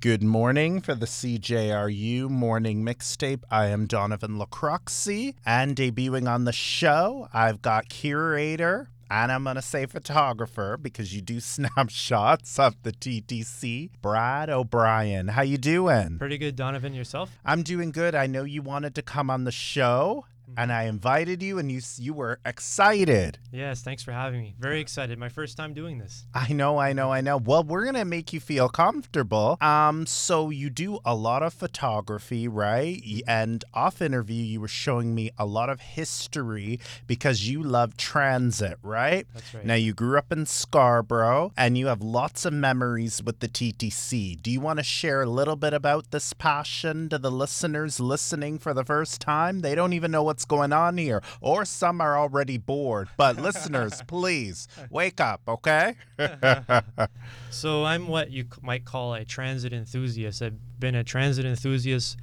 Good morning for the CJRU morning mixtape. I am Donovan Lacroixy, and debuting on the show, I've got curator, and I'm gonna say photographer because you do snapshots of the TTC. Brad O'Brien, how you doing? Pretty good, Donovan. Yourself? I'm doing good. I know you wanted to come on the show, Mm-hmm. and I invited you, and you you were excited. Yes, thanks for having me. Very excited. My first time doing this. I know, I know, I know. Well, we're gonna make you feel comfortable. Um, so you do a lot of photography, right? And off interview, you were showing me a lot of history because you love transit, right? That's right. Now you grew up in Scarborough, and you have lots of memories with the TTC. Do you want to share a little bit about this passion to the listeners listening for the first time? They don't even know what's going on here, or some are already bored. But listeners, please wake up, okay? So I'm what you might call a transit enthusiast. I've been a transit enthusiast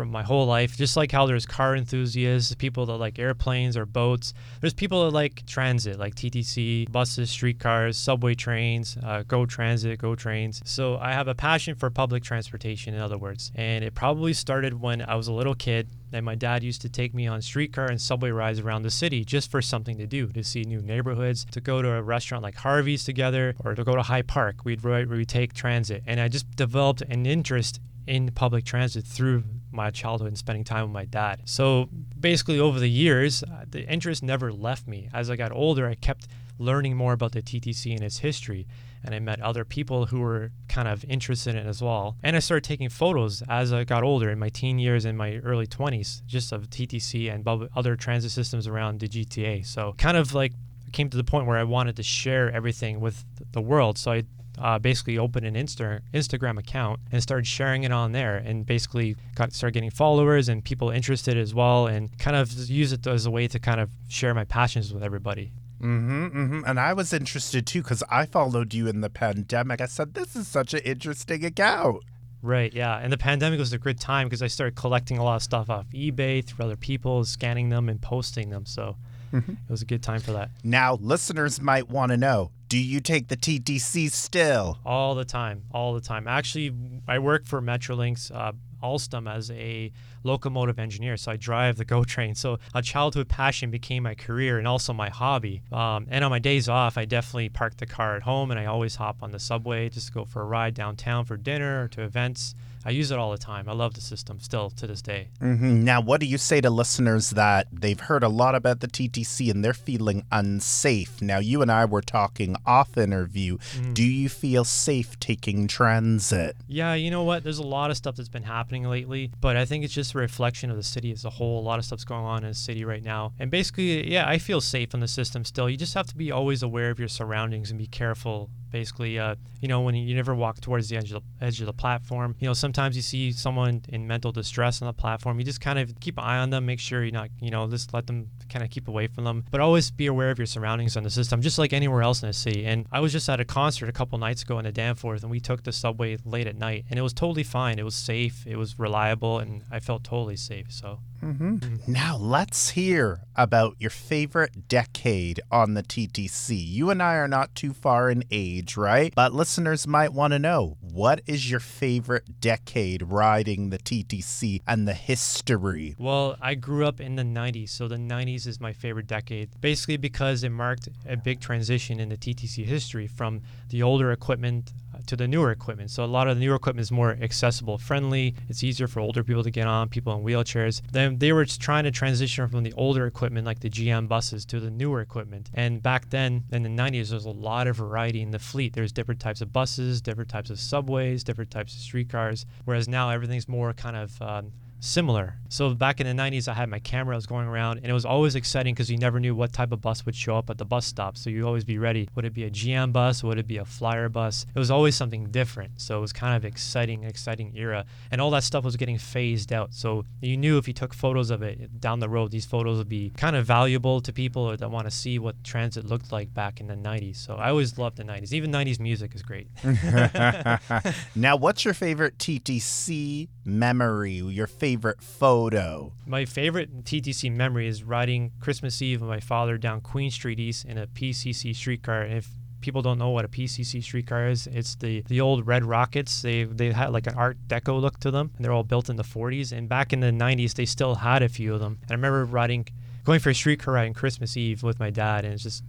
from my whole life. Just like how there's car enthusiasts, people that like airplanes or boats. There's people that like transit, like TTC, buses, streetcars, subway trains, uh, Go Transit, Go Trains. So I have a passion for public transportation, in other words. And it probably started when I was a little kid. And my dad used to take me on streetcar and subway rides around the city just for something to do, to see new neighborhoods, to go to a restaurant like Harvey's together, or to go to High Park. We'd we'd take transit, and I just developed an interest in public transit through my childhood and spending time with my dad. So basically, over the years, uh, the interest never left me. As I got older, I kept learning more about the TTC and its history. And I met other people who were kind of interested in it as well. And I started taking photos as I got older in my teen years and my early 20s, just of TTC and other transit systems around the GTA. So kind of like came to the point where I wanted to share everything with the world. So I uh, basically opened an Insta- Instagram account and started sharing it on there, and basically got started getting followers and people interested as well, and kind of use it as a way to kind of share my passions with everybody. Mm-hmm, mm-hmm. And I was interested too because I followed you in the pandemic. I said, this is such an interesting account. Right, yeah. And the pandemic was a good time because I started collecting a lot of stuff off eBay through other people, scanning them and posting them. So Mhm. it was a good time for that. Now, listeners might want to know do you take the TTC still? All the time, all the time. Actually, I work for Metrolinx uh, Alstom as a locomotive engineer, so I drive the GO train. So a childhood passion became my career and also my hobby. Um, and on my days off, I definitely park the car at home and I always hop on the subway just to go for a ride downtown for dinner or to events. I use it all the time. I love the system still to this day. hmm Now, what do you say to listeners that they've heard a lot about the TTC and they're feeling unsafe? Now, you and I were talking off interview. Mm. Do you feel safe taking transit? Yeah, you know what? There's a lot of stuff that's been happening lately, but I think it's just a reflection of the city as a whole. A lot of stuff's going on in the city right now. And basically, yeah, I feel safe in the system still. You just have to be always aware of your surroundings and be careful. Basically, uh, you know, when you, never walk towards the edge of the, edge of the platform, you know, sometimes you see someone in mental distress on the platform. You just kind of keep an eye on them, make sure you're not, you know, just let them kind of keep away from them. But always be aware of your surroundings on the system, just like anywhere else in the city. And I was just at a concert a couple nights ago in the Danforth, and we took the subway late at night, and it was totally fine. It was safe, it was reliable, and I felt totally safe. So hmm Now, let's hear about your favorite decade on the TTC. You and I are not too far in age, right? But listeners might want to know what is your favorite decade riding the TTC and the history? Well, I grew up in the 90s, so the 90s is my favorite decade. Basically, because it marked a big transition in the TTC history from the older equipment to the newer equipment. So, a lot of the newer equipment is more accessible, friendly. It's easier for older people to get on, people in wheelchairs. Then they were trying to transition from the older equipment, like the GM buses, to the newer equipment. And back then, in the 90s, there was a lot of variety in the fleet. There's different types of buses, different types of subways, different types of streetcars. Whereas now, everything's more kind of um, similar. So back in the 90s, I had my camera, I was going around, and it was always exciting because you never knew what type of bus would show up at the bus stop. So you always be ready. Would it be a GM bus? Would it be a flyer bus? It was always something different. So it was kind of exciting, exciting era. And all that stuff was getting phased out. So you knew if you took photos of it down the road, these photos would be kind of valuable to people that want to see what transit looked like back in the 90s. So I always loved the 90s. Even 90s music is great. now, what's your favorite TTC memory? Your favorite photo? My favorite TTC memory is riding Christmas Eve with my father down Queen Street East in a PCC streetcar. If people don't know what a PCC streetcar is, it's the the old red rockets. They they had like an Art Deco look to them, and they're all built in the 40s. And back in the 90s, they still had a few of them. And I remember riding, going for a streetcar ride on Christmas Eve with my dad, and it's just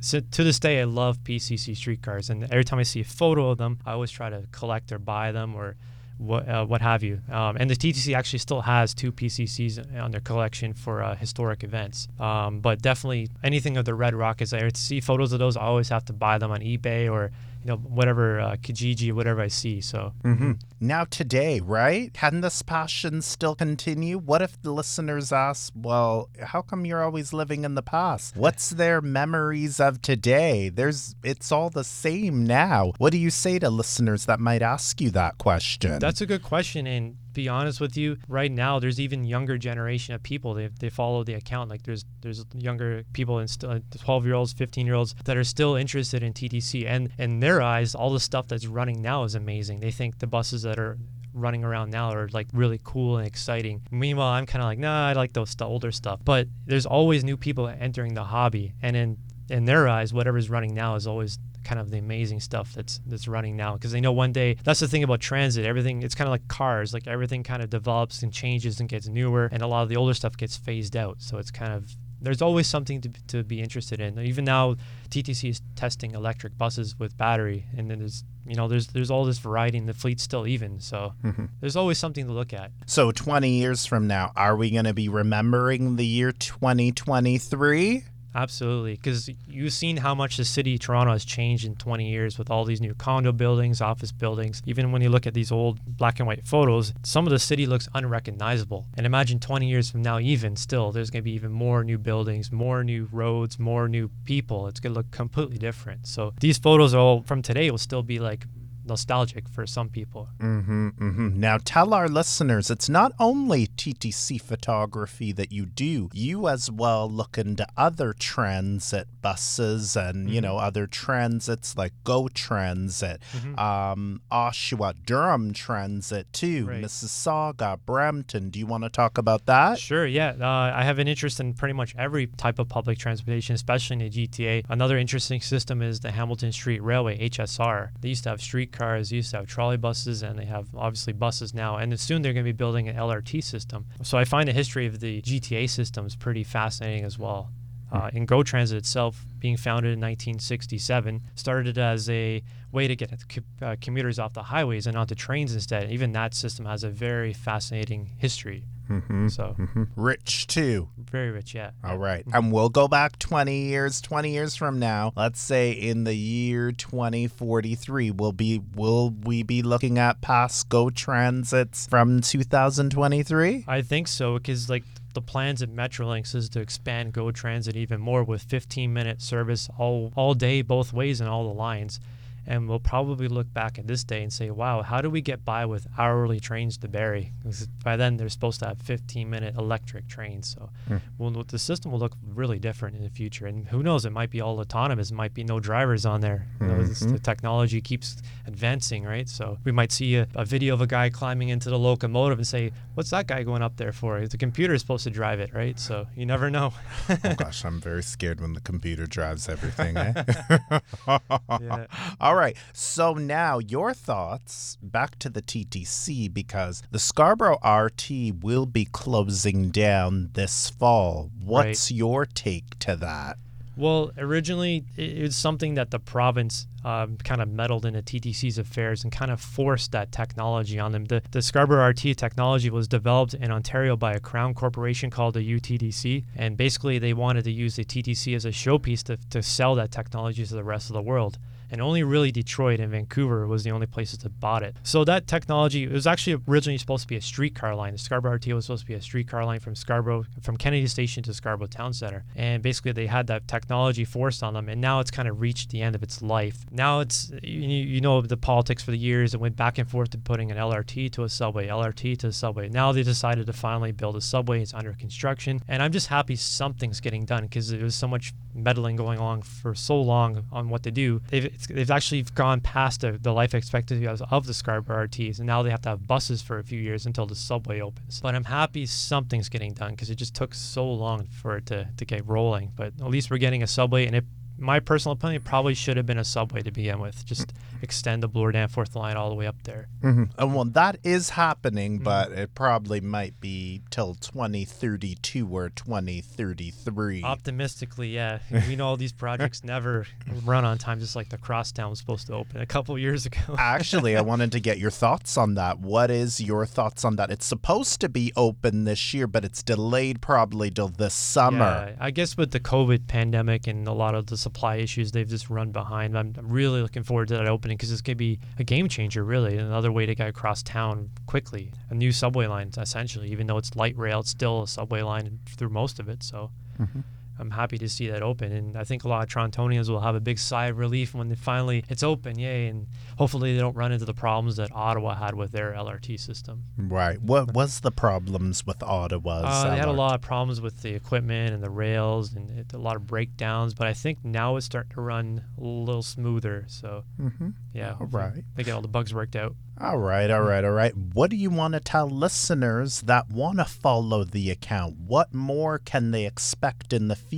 so to this day, I love PCC streetcars, and every time I see a photo of them, I always try to collect or buy them or what uh, what have you. Um, and the TTC actually still has two PCCs on their collection for uh, historic events. Um, but definitely anything of the Red Rockets, I see photos of those. I always have to buy them on eBay or you know whatever uh, Kijiji, whatever I see. So mm-hmm. now today, right? Can this passion still continue? What if the listeners ask, "Well, how come you're always living in the past? What's their memories of today? There's, it's all the same now." What do you say to listeners that might ask you that question? That's a good question, and be honest with you, right now there's even younger generation of people. They, they follow the account. Like there's there's younger people and still uh, 12 year olds, 15 year olds that are still interested in TTC. And in their eyes, all the stuff that's running now is amazing. They think the buses that are running around now are like really cool and exciting. Meanwhile, I'm kind of like, nah, I like those older stuff. But there's always new people entering the hobby, and in in their eyes, whatever's running now is always kind of the amazing stuff that's that's running now. Because they know one day that's the thing about transit everything it's kind of like cars like everything kind of develops and changes and gets newer and a lot of the older stuff gets phased out. So it's kind of there's always something to, to be interested in. Even now ttc is testing electric buses with battery and then there's you know there's there's all this variety and the fleet's still even so mm-hmm. there's always something to look at. So 20 years from now are we going to be remembering the year 2023 Absolutely, because you've seen how much the city of Toronto has changed in 20 years with all these new condo buildings, office buildings. Even when you look at these old black and white photos, some of the city looks unrecognizable. And imagine 20 years from now, even still, there's going to be even more new buildings, more new roads, more new people. It's going to look completely different. So these photos are all from today will still be like nostalgic for some people. Mm-hmm, mm-hmm. Now, tell our listeners it's not only TTC photography that you do, you as well look into other transit buses and, mm-hmm. you know, other transits like Go Transit, mm-hmm. um, Oshawa, Durham Transit too, right. Mississauga, Brampton. Do you want to talk about that? Sure, yeah. Uh, I have an interest in pretty much every type of public transportation, especially in the GTA. Another interesting system is the Hamilton Street Railway, HSR. They used to have street streetcars, used to have trolley buses, and they have obviously buses now. And soon they're going to be building an LRT system. So I find the history of the GTA systems pretty fascinating as well. Uh, in Go Transit itself, being founded in 1967, started as a way to get uh, commuters off the highways and onto trains instead. Even that system has a very fascinating history. Mm-hmm. So mm-hmm. rich too. Very rich, yeah. All right. mm-hmm. And we'll go back 20 years, 20 years from now. Let's say in the year 2043, will be will we be looking at Pasco Go Transits from 2023? I think so because like the plans at Metrolinx is to expand Go Transit even more with 15 minute service all all day both ways and all the lines and we'll probably look back at this day and say, wow, how do we get by with hourly trains to Barrie? Because by then they're supposed to have 15 minute electric trains. So mm. well, the system will look really different in the future. And who knows, it might be all autonomous, it might be no drivers on there. Mm-hmm. This, the technology keeps advancing, right? So we might see a, a, video of a guy climbing into the locomotive and say, what's that guy going up there for? The computer is supposed to drive it, right? So you never know. oh gosh, I'm very scared when the computer drives everything. Eh? yeah. All right. So now your thoughts back to the TTC because the Scarborough RT will be closing down this fall. What's right. your take to that? Well, originally it was something that the province um, kind of meddled in into TTC's affairs and kind of forced that technology on them. The, the Scarborough RT technology was developed in Ontario by a crown corporation called the UTDC, and basically they wanted to use the TTC as a showpiece to, to sell that technology to the rest of the world and only really Detroit and Vancouver was the only places that bought it. So that technology it was actually originally supposed to be a streetcar line. The Scarborough RT was supposed to be a streetcar line from Scarborough from Kennedy Station to Scarborough Town Center, and basically they had that technology forced on them, and now it's kind of reached the end of its life. Now it's you, know the politics for the years it went back and forth to putting an LRT to a subway, LRT to a subway. Now they decided to finally build a subway. It's under construction, and I'm just happy something's getting done because there was so much meddling going on for so long on what to do. They've they've actually gone past the, the life expectancy of the Scarborough RTs, and now they have to have buses for a few years until the subway opens. But I'm happy something's getting done because it just took so long for it to, to get rolling. But at least we're getting a subway, and it my personal opinion, probably should have been a subway to begin with. Just extend the Bloor Danforth line all the way up there. Mm-hmm. And well, that is happening, mm-hmm. but it probably might be till 2032 or 2033. Optimistically, yeah. we know all these projects never run on time, just like the crosstown was supposed to open a couple years ago. Actually, I wanted to get your thoughts on that. What is your thoughts on that? It's supposed to be open this year, but it's delayed probably till this summer. Yeah, I guess with the COVID pandemic and a lot of the supply issues, they've just run behind. I'm, I'm really looking forward to that opening because it's going to be a game changer, really. Another way to get across town quickly. A new subway line, essentially. Even though it's light rail, it's still a subway line through most of it. So. Mm-hmm. I'm happy to see that open, and I think a lot of Torontonians will have a big sigh of relief when they finally it's open, yay! And hopefully they don't run into the problems that Ottawa had with their LRT system. Right. What was the problems with Ottawa's? Uh, they had a lot of problems with the equipment and the rails, and it, a lot of breakdowns. But I think now it's starting to run a little smoother. So mm-hmm. yeah, all right. They get all the bugs worked out. All right, all right, all right. What do you want to tell listeners that want to follow the account? What more can they expect in the future?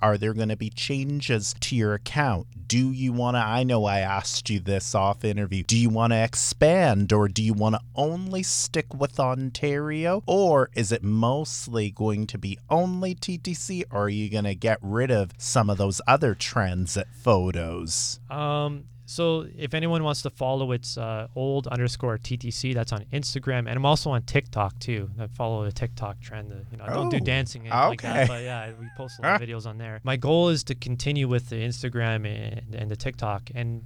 Are there going to be changes to your account? Do you want to? I know I asked you this off interview. Do you want to expand or do you want to only stick with Ontario? Or is it mostly going to be only TTC or are you going to get rid of some of those other transit photos? Um, so if anyone wants to follow, it's uh, old underscore TTC. That's on Instagram, and I'm also on TikTok too. I follow the TikTok trend. you know, I don't do oh, dancing okay. like that, but yeah, we post a lot of videos on there. My goal is to continue with the Instagram and, and the TikTok, and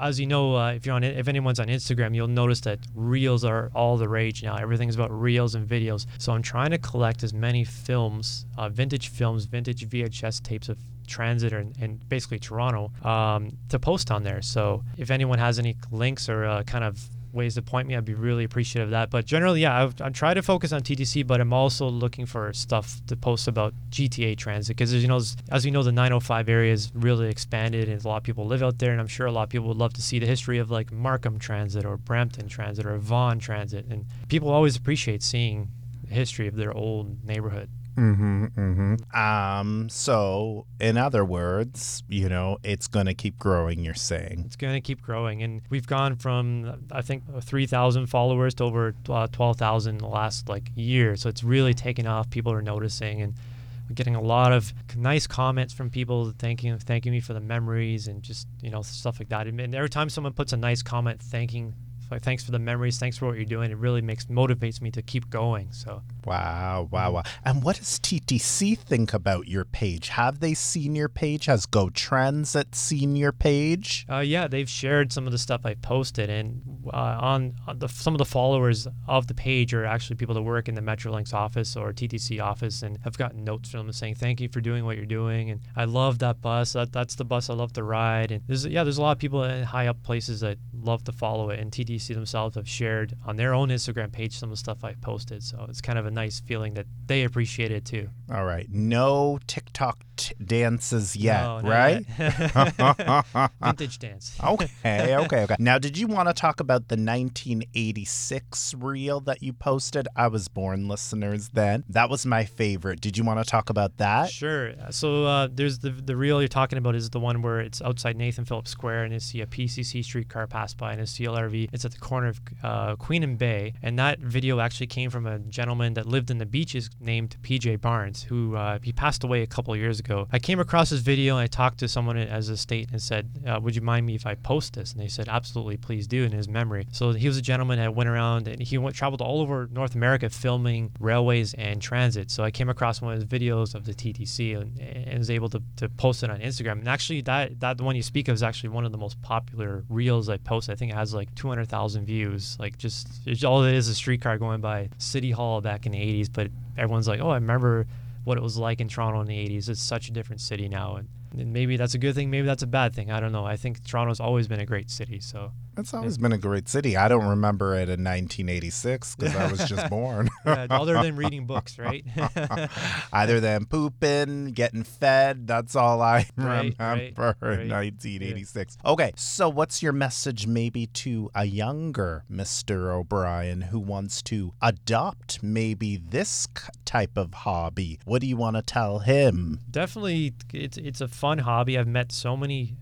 as you know, uh, if you're on, if anyone's on Instagram, you'll notice that reels are all the rage now. Everything's about reels and videos. So I'm trying to collect as many films, uh, vintage films, vintage VHS tapes of transit and, and basically Toronto um, to post on there. So if anyone has any links or uh, kind of ways to point me, I'd be really appreciative of that. But generally, yeah, I've, I'm trying to focus on TTC, but I'm also looking for stuff to post about GTA transit because, as you know, as, we know, the 905 area is really expanded and a lot of people live out there. And I'm sure a lot of people would love to see the history of like Markham Transit or Brampton Transit or Vaughan Transit. And people always appreciate seeing the history of their old neighborhood. Mm-hmm, mm-hmm. Um, so in other words, you know, it's going to keep growing, you're saying. It's going to keep growing. And we've gone from, I think, 3,000 followers to over uh, 12,000 in the last like year. So it's really taken off. People are noticing and getting a lot of nice comments from people thanking thanking me for the memories and just, you know, stuff like that. And every time someone puts a nice comment thanking like, thanks for the memories. Thanks for what you're doing. It really makes motivates me to keep going. So wow, wow, wow. And what does TTC think about your page? Have they seen your page? Has Go Transit seen your page? Uh, yeah, they've shared some of the stuff I posted, and uh, on, on the, some of the followers of the page are actually people that work in the Metrolinx office or TTC office, and have gotten notes from them saying thank you for doing what you're doing, and I love that bus. That, that's the bus I love to ride. And there's yeah, there's a lot of people in high up places that love to follow it, and TTC BC themselves have shared on their own Instagram page some of the stuff I posted. So it's kind of a nice feeling that they appreciate it too. All right. No TikTok dances yet, no, right? Yet. Vintage dance. okay, okay, okay. Now, did you want to talk about the 1986 reel that you posted? I was born listeners then. That was my favorite. Did you want to talk about that? Sure. So uh, there's the the reel you're talking about is the one where it's outside Nathan Phillips Square and you see a PCC streetcar pass by and a CLRV. It's at the corner of uh, Queen and Bay, and that video actually came from a gentleman that lived in the beaches named PJ Barnes, who uh, he passed away a couple years ago. I came across his video and I talked to someone as a state and said, uh, "Would you mind me if I post this?" And they said, "Absolutely, please do." In his memory, so he was a gentleman that went around and he went traveled all over North America filming railways and transit. So I came across one of his videos of the TTC and, and was able to, to post it on Instagram. And actually, that that the one you speak of is actually one of the most popular reels I post. I think it has like 200,000 thousand views. Like just all it is a streetcar going by City Hall back in the '80s. But everyone's like, oh, I remember what it was like in Toronto in the '80s. It's such a different city now, and, and maybe that's a good thing. Maybe that's a bad thing. I don't know. I think Toronto's always been a great city. So it's always been a great city. I don't remember it in 1986 because I was just born. yeah, other than reading books, right? Either than pooping, getting fed. That's all I right, remember right, in 1986. Yeah. Okay, so what's your message maybe to a younger Mr. O'Brien who wants to adopt maybe this type of hobby? What do you want to tell him? Definitely, it's it's a fun fun hobby. I've met so many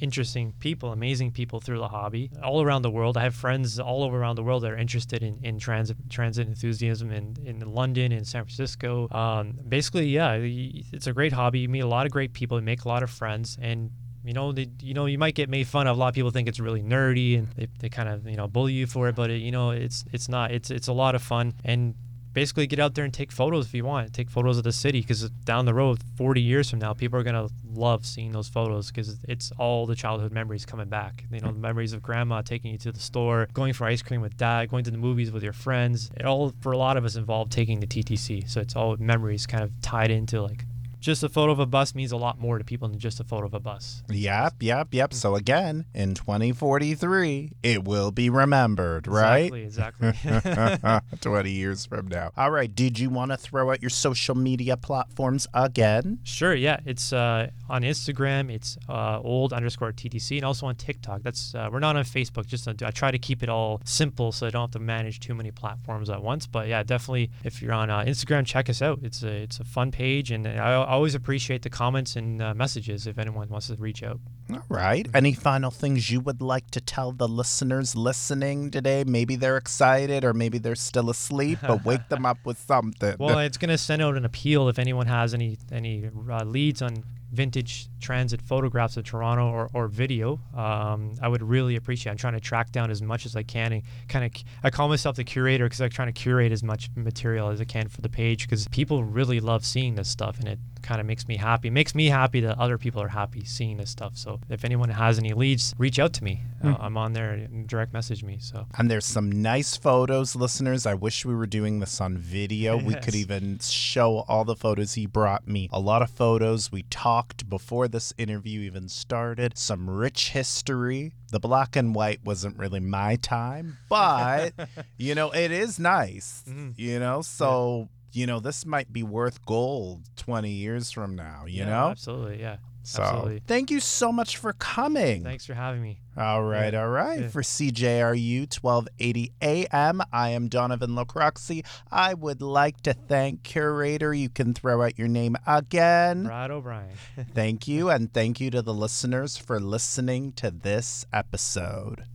interesting people, amazing people through the hobby all around the world. I have friends all over around the world that are interested in, in transit transit enthusiasm in, in London in San Francisco. Um, basically, yeah, it's a great hobby. You meet a lot of great people, you make a lot of friends, and you know, they, you know, you might get made fun of. A lot of people think it's really nerdy and they, they kind of, you know, bully you for it, but it, you know, it's it's not. It's it's a lot of fun and basically get out there and take photos if you want. Take photos of the city because down the road, 40 years from now, people are gonna love seeing those photos because it's all the childhood memories coming back. You know, the memories of grandma taking you to the store, going for ice cream with dad, going to the movies with your friends. It all for a lot of us involved taking the TTC. So it's all memories kind of tied into like just a photo of a bus means a lot more to people than just a photo of a bus. Yep, yep, yep. So again, in 2043, it will be remembered, right? Exactly, exactly. 20 years from now. All right. Did you want to throw out your social media platforms again? Sure. Yeah. It's uh, on Instagram. It's uh, old underscore TTC, and also on TikTok. That's uh, we're not on Facebook. Just I try to keep it all simple so I don't have to manage too many platforms at once. But yeah, definitely if you're on uh, Instagram, check us out. It's a it's a fun page, and I always appreciate the comments and uh, messages if anyone wants to reach out. All right. Any final things you would like to tell the listeners listening today? Maybe they're excited or maybe they're still asleep, but wake them up with something. Well, it's going to send out an appeal if anyone has any any uh, leads on vintage transit photographs of Toronto or, or video, um, I would really appreciate. I'm trying to track down as much as I can and kind of I call myself the curator because I'm trying to curate as much material as I can for the page because people really love seeing this stuff and it kind of makes me happy. It makes me happy that other people are happy seeing this stuff. So if anyone has any leads, reach out to me. Mm. Uh, I'm on there and direct message me. So and there's some nice photos, listeners. I wish we were doing this on video. yes. We could even show all the photos he brought me. A lot of photos. We talked before this interview even started. Some rich history. The black and white wasn't really my time, but you know it is nice. Mm-hmm. You know, so you know, this might be worth gold 20 years from now, you yeah, know? Absolutely. Yeah. So absolutely. thank you so much for coming. Thanks for having me. All right, yeah. all right. Yeah. For CJRU 1280 AM, I am Donovan Lacroxy. I would like to thank curator. You can throw out your name again. Brad O'Brien. thank you, and thank you to the listeners for listening to this episode.